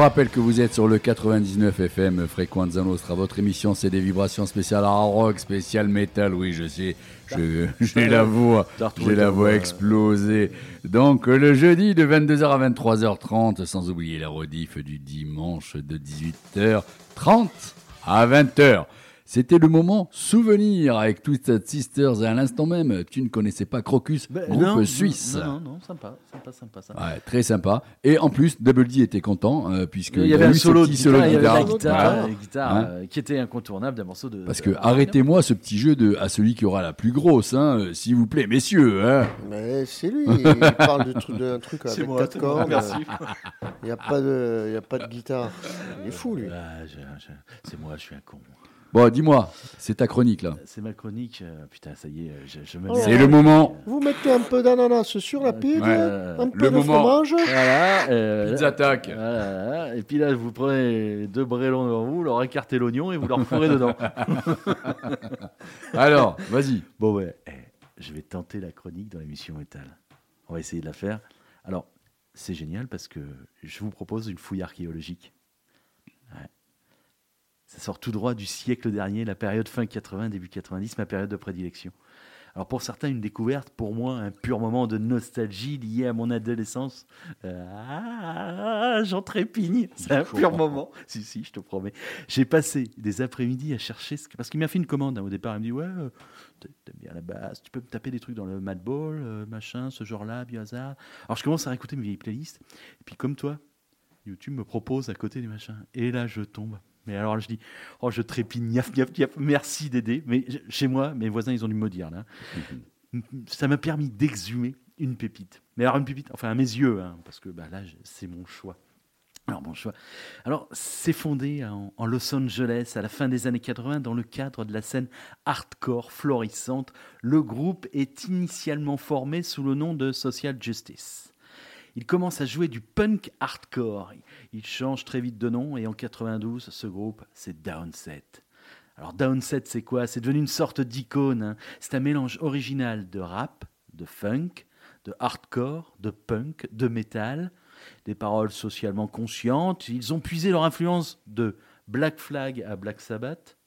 Rappelle que vous êtes sur le 99 FM Frequenza Nostra. Votre émission, c'est des vibrations spéciales hard rock, spécial metal. Oui, je sais, je- j'ai la voix, j'ai la voix. explosée. Donc, le jeudi de 22h à 23h30, sans oublier la rediff du dimanche de 18h30 à 20h. C'était le moment souvenir avec Twisted Sisters et à l'instant même, tu ne connaissais pas Crocus, Ben, groupe non, suisse. Non, non, non, sympa, sympa, sympa. sympa. Ouais, très sympa. Et en plus, Double D était content euh, puisque Il y avait un solo de petit guitare, il y avait la guitare. euh, guitare, Hein euh, qui était incontournable d'un morceau de. Parce que arrêtez-moi ce petit jeu de à celui qui aura la plus grosse, hein, euh, s'il vous plaît, messieurs. Hein. Mais c'est lui, il parle de truc- d'un truc C'est avec moi, quatre cordes. merci. Il n'y a, pas de- il y a pas de guitare. Il est fou, lui. Ah, c'est moi, je suis un con. Bon, dis-moi, c'est ta chronique là. C'est ma chronique. euh, putain, ça y est, euh, je, je me. Oh. C'est le moment. Vous mettez un peu d'ananas sur la Ouais. un peu Le de moment. fromage. Voilà. euh, Pizza voilà, Et puis là, vous prenez deux brélons devant vous, leur écartez l'oignon et vous leur fourrez dedans. Alors, vas-y. Bon, ouais, eh, je vais tenter la chronique dans l'émission métal. On va essayer de la faire. Alors, c'est génial parce que je vous propose une fouille archéologique. Ça sort tout droit du siècle dernier, la période fin 80, début 90, ma période de prédilection. Alors pour certains, une découverte, pour moi, un pur moment de nostalgie lié à mon adolescence. Euh, ah, j'en trépigne, c'est un pur moment. Si, si, je te promets. J'ai passé des après-midi à chercher, ce que... parce qu'il m'a fait une commande hein, au départ. Il me dit, ouais, euh, t'a- t'aimes bien la basse, tu peux me taper des trucs dans le Madball, euh, machin, ce genre-là, Biohazard. Alors je commence à réécouter mes vieilles playlists, et puis comme toi, YouTube me propose à côté du machin. Et là, je tombe. Mais alors, je dis, oh, je trépigne, niaf, niaf, niaf, merci d'aider. Mais chez moi, mes voisins, ils ont dû me maudire, là. Ça m'a permis d'exhumer une pépite. Mais alors, une pépite, enfin, à mes yeux, hein, parce que bah, là, c'est mon choix. Alors, mon choix. Alors, c'est fondé en, en Los Angeles à la fin des années 80 dans le cadre de la scène hardcore florissante. Le groupe est initialement formé sous le nom de Social Justice. Il commence à jouer du punk hardcore. Il change très vite de nom et en 92, ce groupe, c'est Downset. Alors Downset, c'est quoi? C'est devenu une sorte d'icône. hein. C'est un mélange original de rap, de funk, de hardcore, de punk, de métal, des paroles socialement conscientes. Ils ont puisé leur influence de Black Flag à Black Sabbath,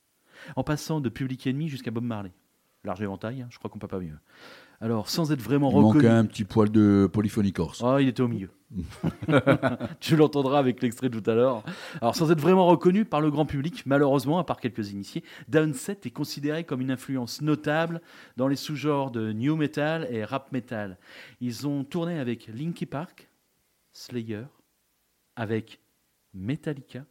en passant de Public Enemy jusqu'à Bob Marley. Large éventail, hein, je crois qu'on peut pas mieux. Alors, sans être vraiment Il reconnu. un petit poil de polyphonie corse. Oh, il était au milieu. tu l'entendras avec l'extrait tout à l'heure. Alors, sans être vraiment reconnu par le grand public, malheureusement, à part quelques initiés, Downset est considéré comme une influence notable dans les sous-genres de new metal et rap metal. Ils ont tourné avec Linky Park, Slayer, avec Metallica,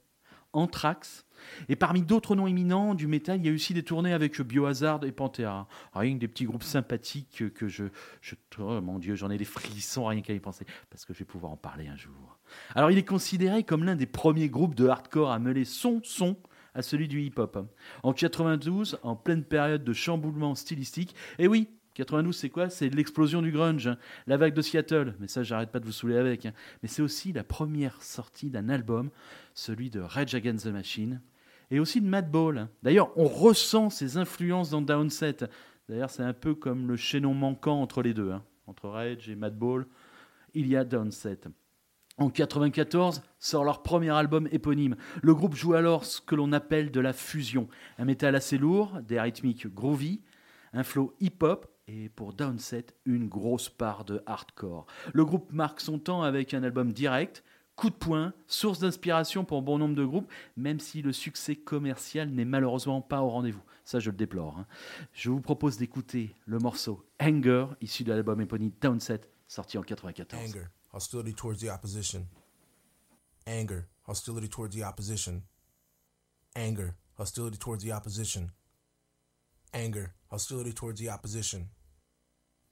Anthrax, et parmi d'autres noms éminents du métal, il y a aussi des tournées avec Biohazard et Pantera. Rien que des petits groupes sympathiques que je... oh, mon Dieu, j'en ai des frissons rien qu'à y penser, parce que je vais pouvoir en parler un jour. Alors il est considéré comme l'un des premiers groupes de hardcore à mêler son son à celui du hip-hop. En 92, en pleine période de chamboulement stylistique, et oui, 92, c'est quoi? C'est l'explosion du grunge, hein. la vague de Seattle. Mais ça, j'arrête pas de vous saouler avec. hein. Mais c'est aussi la première sortie d'un album, celui de Rage Against the Machine, et aussi de Madball. hein. D'ailleurs, on ressent ses influences dans Downset. D'ailleurs, c'est un peu comme le chaînon manquant entre les deux. hein. Entre Rage et Madball, il y a Downset. En 94 sort leur premier album éponyme. Le groupe joue alors ce que l'on appelle de la fusion, un métal assez lourd, des rythmiques groovy, un flow hip-hop et pour Downset une grosse part de hardcore. Le groupe marque son temps avec un album direct, coup de poing, source d'inspiration pour bon nombre de groupes, même si le succès commercial n'est malheureusement pas au rendez-vous. Ça, je le déplore. hein. Je vous propose d'écouter le morceau Anger, issu de l'album éponyme Downset, sorti en 94. Anger, hostility towards the opposition. Anger, hostility towards the opposition. Anger, hostility towards the opposition. Anger, hostility towards the opposition.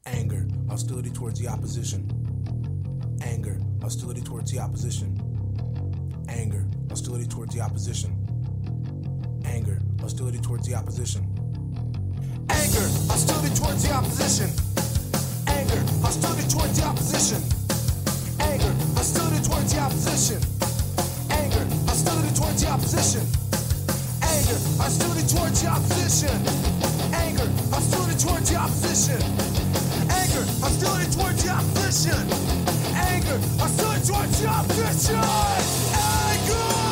Anger, hostility towards the opposition. Anger, hostility towards the opposition. Anger, hostility towards the opposition. Anger, hostility towards the opposition. Anger, hostility towards the opposition. Anger, hostility towards the opposition. Anger, hostility towards the opposition. Anger, hostility towards the opposition. Anger, hostility towards the opposition. Anger, hostility towards the opposition. Anger, hostility towards the opposition. I search what's your future I good.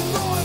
Listen, boy.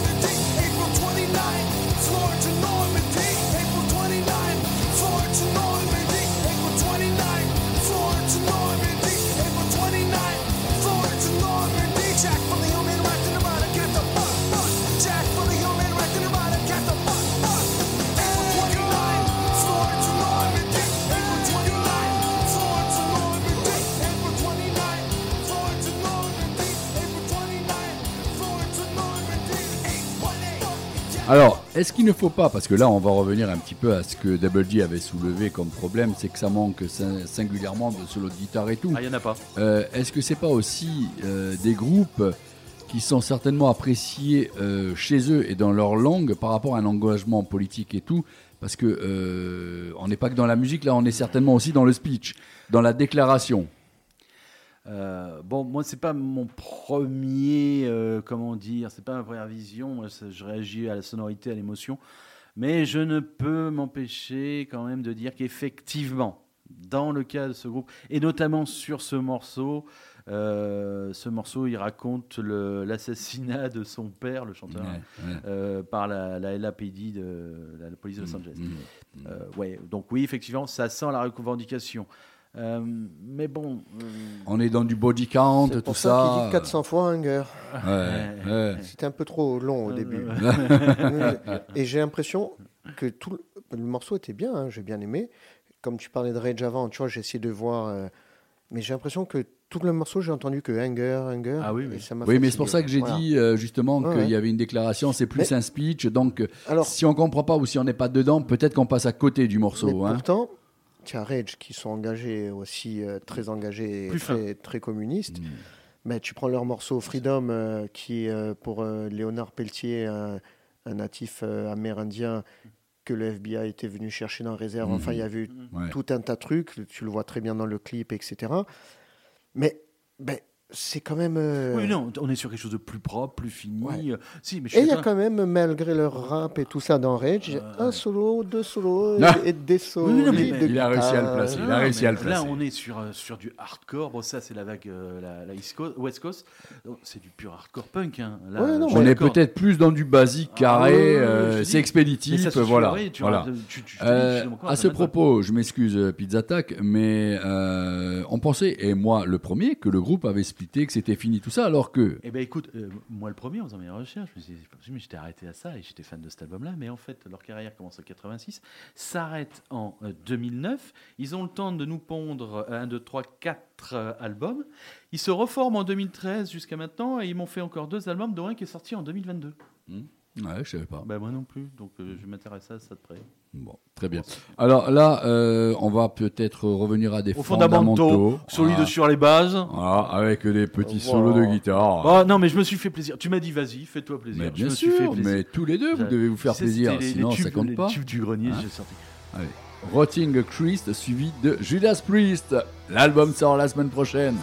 Alors, est-ce qu'il ne faut pas, parce que là on va revenir un petit peu à ce que Double G avait soulevé comme problème, c'est que ça manque sin- singulièrement de solo de guitare et tout. Ah, il y en a pas. Euh, est-ce que c'est pas aussi euh, des groupes qui sont certainement appréciés euh, chez eux et dans leur langue par rapport à un engagement politique et tout? Parce que euh, on n'est pas que dans la musique, là on est certainement aussi dans le speech, dans la déclaration. Euh, bon, moi, c'est pas mon premier, euh, comment dire, c'est pas ma première vision. Moi, je réagis à la sonorité, à l'émotion. Mais je ne peux m'empêcher quand même de dire qu'effectivement, dans le cas de ce groupe, et notamment sur ce morceau, euh, ce morceau, il raconte l'assassinat de son père, le chanteur, Ouais, ouais. euh, par la, la LAPD, de la, la police de Los Angeles. mmh, Euh, ouais, donc oui, effectivement, ça sent la revendication. Euh, mais bon. euh, On est dans du body count, C'est tout pour ça qu'il ça. dit 400 fois Hunger. Ouais, ouais. C'était un peu trop long au début. ouais. Et j'ai l'impression que tout le, le morceau était bien, hein, j'ai bien aimé. Comme tu parlais de Rage avant, tu vois, j'ai essayé de voir. euh, mais j'ai l'impression que tout le morceau, j'ai entendu que Hunger, Hunger. Ah oui, oui. et ça m'a Oui, mais c'est pour ça que j'ai Voilà. dit euh, justement Ouais, qu'il ouais. y avait une déclaration, c'est plus Mais- un speech. Donc, euh, Alors- si on comprend pas ou si on n'est pas dedans, peut-être qu'on passe à côté du morceau. Mais hein. pourtant, Rage qui sont engagés aussi, euh, très engagés et très, très communistes. Mm. Mais tu prends leur morceau Freedom, euh, qui est euh, pour Léonard Pelletier, un, un natif amérindien que le FBI était venu chercher dans la réserve. Enfin, il y avait eu Ouais. tout un tas de trucs. Tu le vois très bien dans le clip, etc. Mais ben, c'est quand même. euh, Oui, non, on est sur quelque chose de plus propre, plus fini. Ouais. Euh, Si, mais je Et il y a quand même, malgré leur rap et tout ça dans Rage, un solo, deux solos Ah. et des solos. Oui, non, mais- de Il a réussi à le placer. Il a Non, réussi mais à le Là, on est sur, euh, sur du hardcore. Bon, ça, c'est la vague, euh, la, la East Coast, West Coast. C'est du pur hardcore punk. Hein. Là, Ouais, non, je On est peut-être plus dans du basique, Ah, carré, euh, c'est expéditif, ça voilà. tu voilà. vois, tu- tu- Euh, à ce propos, je m'excuse euh, Pizza Tac, mais euh, on pensait, et moi le premier, que le groupe avait splitté, que c'était fini tout ça, alors que Eh ben écoute, euh, moi le premier en faisant mes recherches, je me suis dit, mais j'étais arrêté à ça et j'étais fan de cet album-là. Mais en fait, leur carrière commence en 86, s'arrête en euh, 2009. Ils ont le temps de nous pondre 1, 2, 3, 4 albums. Ils se reforment en 2013 jusqu'à maintenant et ils m'ont fait encore deux albums, dont un qui est sorti en 2022. Ouais, je savais pas. Bah, moi non plus, donc euh, je m'intéresse à ça de près. Bon, très bien. Alors là, euh, on va peut-être revenir à des Aux fondamentaux, solides Voilà. sur les bases. Voilà, avec des petits Voilà. solos de guitare. Oh, non, mais je me suis fait plaisir. Tu m'as dit, vas-y, fais-toi plaisir. mais Je bien me suis fait sûr, plaisir. mais tous les deux, vous devez vous faire plaisir, c'était les- les sinon ça tubes- compte les pas. tubes du grenier, Hein j'ai sorti. Allez. Rotting Christ suivi de Judas Priest. L'album sort la semaine prochaine.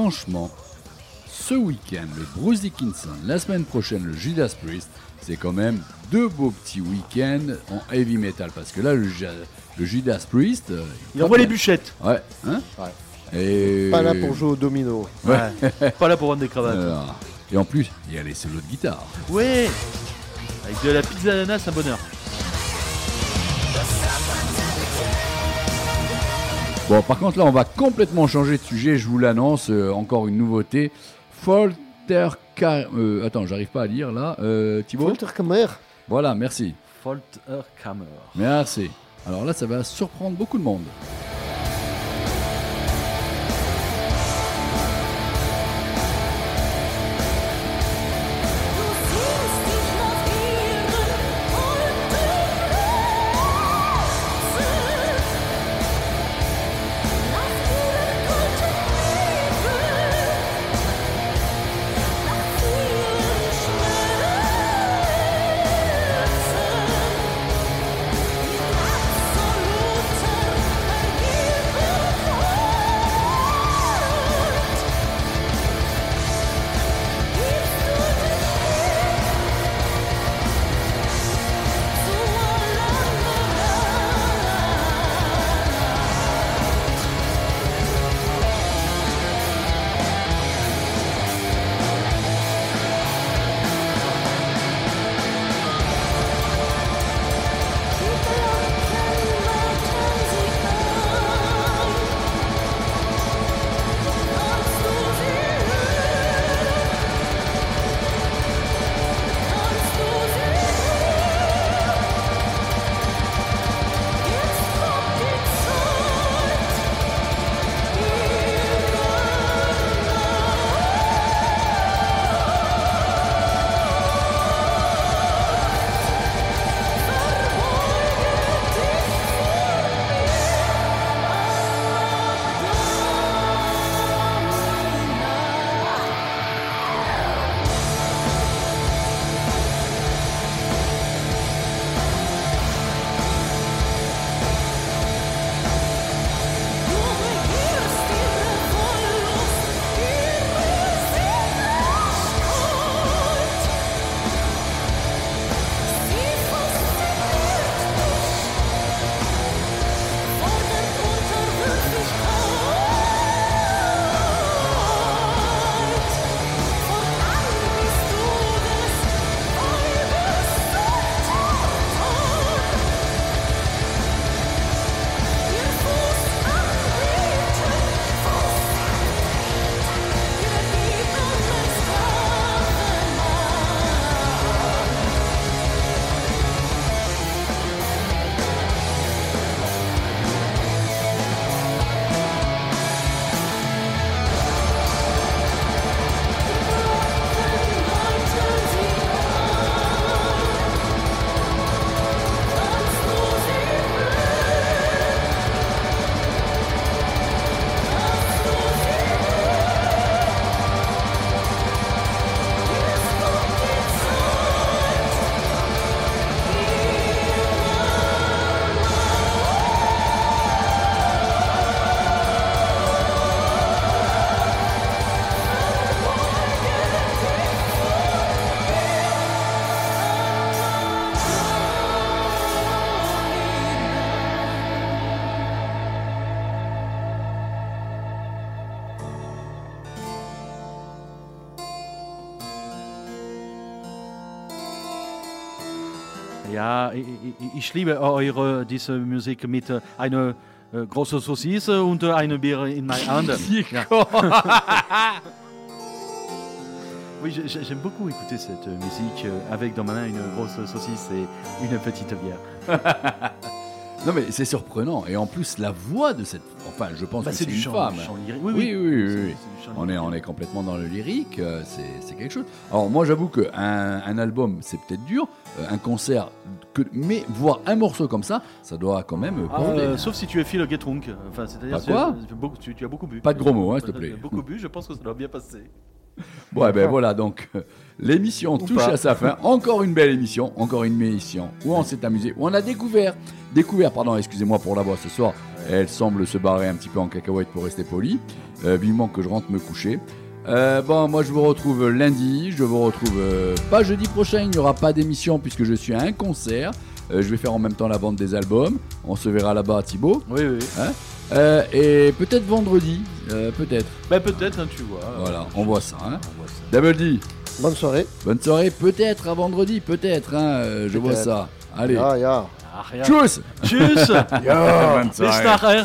Franchement, ce week-end, le Bruce Dickinson, la semaine prochaine, le Judas Priest, c'est quand même deux beaux petits week-ends en heavy metal. Parce que là, le, Ju- le Judas Priest. euh, Il envoie les bûchettes. Ouais. Hein Et... Pas là pour jouer au domino. Ouais. Pas là pour vendre des cravates. Alors, Et en plus, il y a les solos de guitare. Ouais Avec de la pizza ananas, un bonheur. Bon, par contre, là, on va complètement changer de sujet, je vous l'annonce. euh, encore une nouveauté. Folter. Euh, attends, j'arrive pas à lire là. Euh, Thibaut Folterkammer. Voilà, merci. Folterkammer. Merci. Alors là, ça va surprendre beaucoup de monde. Ich, liebe eure diese Musik mit äh, einer äh, großen Saucisse und äh, einer Bier in meiner Hand. Oui, j'ai- j'ai- j'aime beaucoup écouter cette euh, musique euh, avec dans ma main une grosse saucisse et une petite bière. Non mais c'est surprenant et en plus la voix de cette, enfin je pense Bah, que c'est une chant- femme. chant lyrique. Oui Oui, oui On est on est complètement dans le lyrique, euh, c'est c'est quelque chose. Alors moi j'avoue que un, un album c'est peut-être dur, euh, un concert, que, mais voir un morceau comme ça, ça doit quand même Ah, euh, sauf si tu es Phil Getrunk. Enfin, c'est-à-dire Bah, quoi tu, beaucoup- tu- tu as beaucoup bu. Pas de gros mots, hein, s'il te plaît. Beaucoup bu, je pense que ça doit bien passer. Ouais, ben voilà, donc euh, l'émission Ou touche pas. à sa fin. Encore une belle émission, encore une émission où on s'est amusé, où on a découvert, découvert, pardon, excusez-moi pour la voix ce soir, Elle semble se barrer un petit peu en cacahuète pour rester polie. Euh, vivement que je rentre me coucher. Euh, bon, moi je vous retrouve lundi. Je vous retrouve euh, pas jeudi prochain. Il n'y aura pas d'émission puisque je suis à un concert. Euh, je vais faire en même temps la vente des albums. On se verra là-bas à Thibaut. Oui, oui. Hein et peut-être vendredi. peut-être. Bah, peut-être, hein, tu vois. Voilà, on voit ça. Hein. On voit ça. Double D. Bonne soirée. Bonne soirée. Peut-être à vendredi. Peut-être. Hein. euh, je vois ça. Allez. Ah. Tchuss Tchuss Bonne soirée.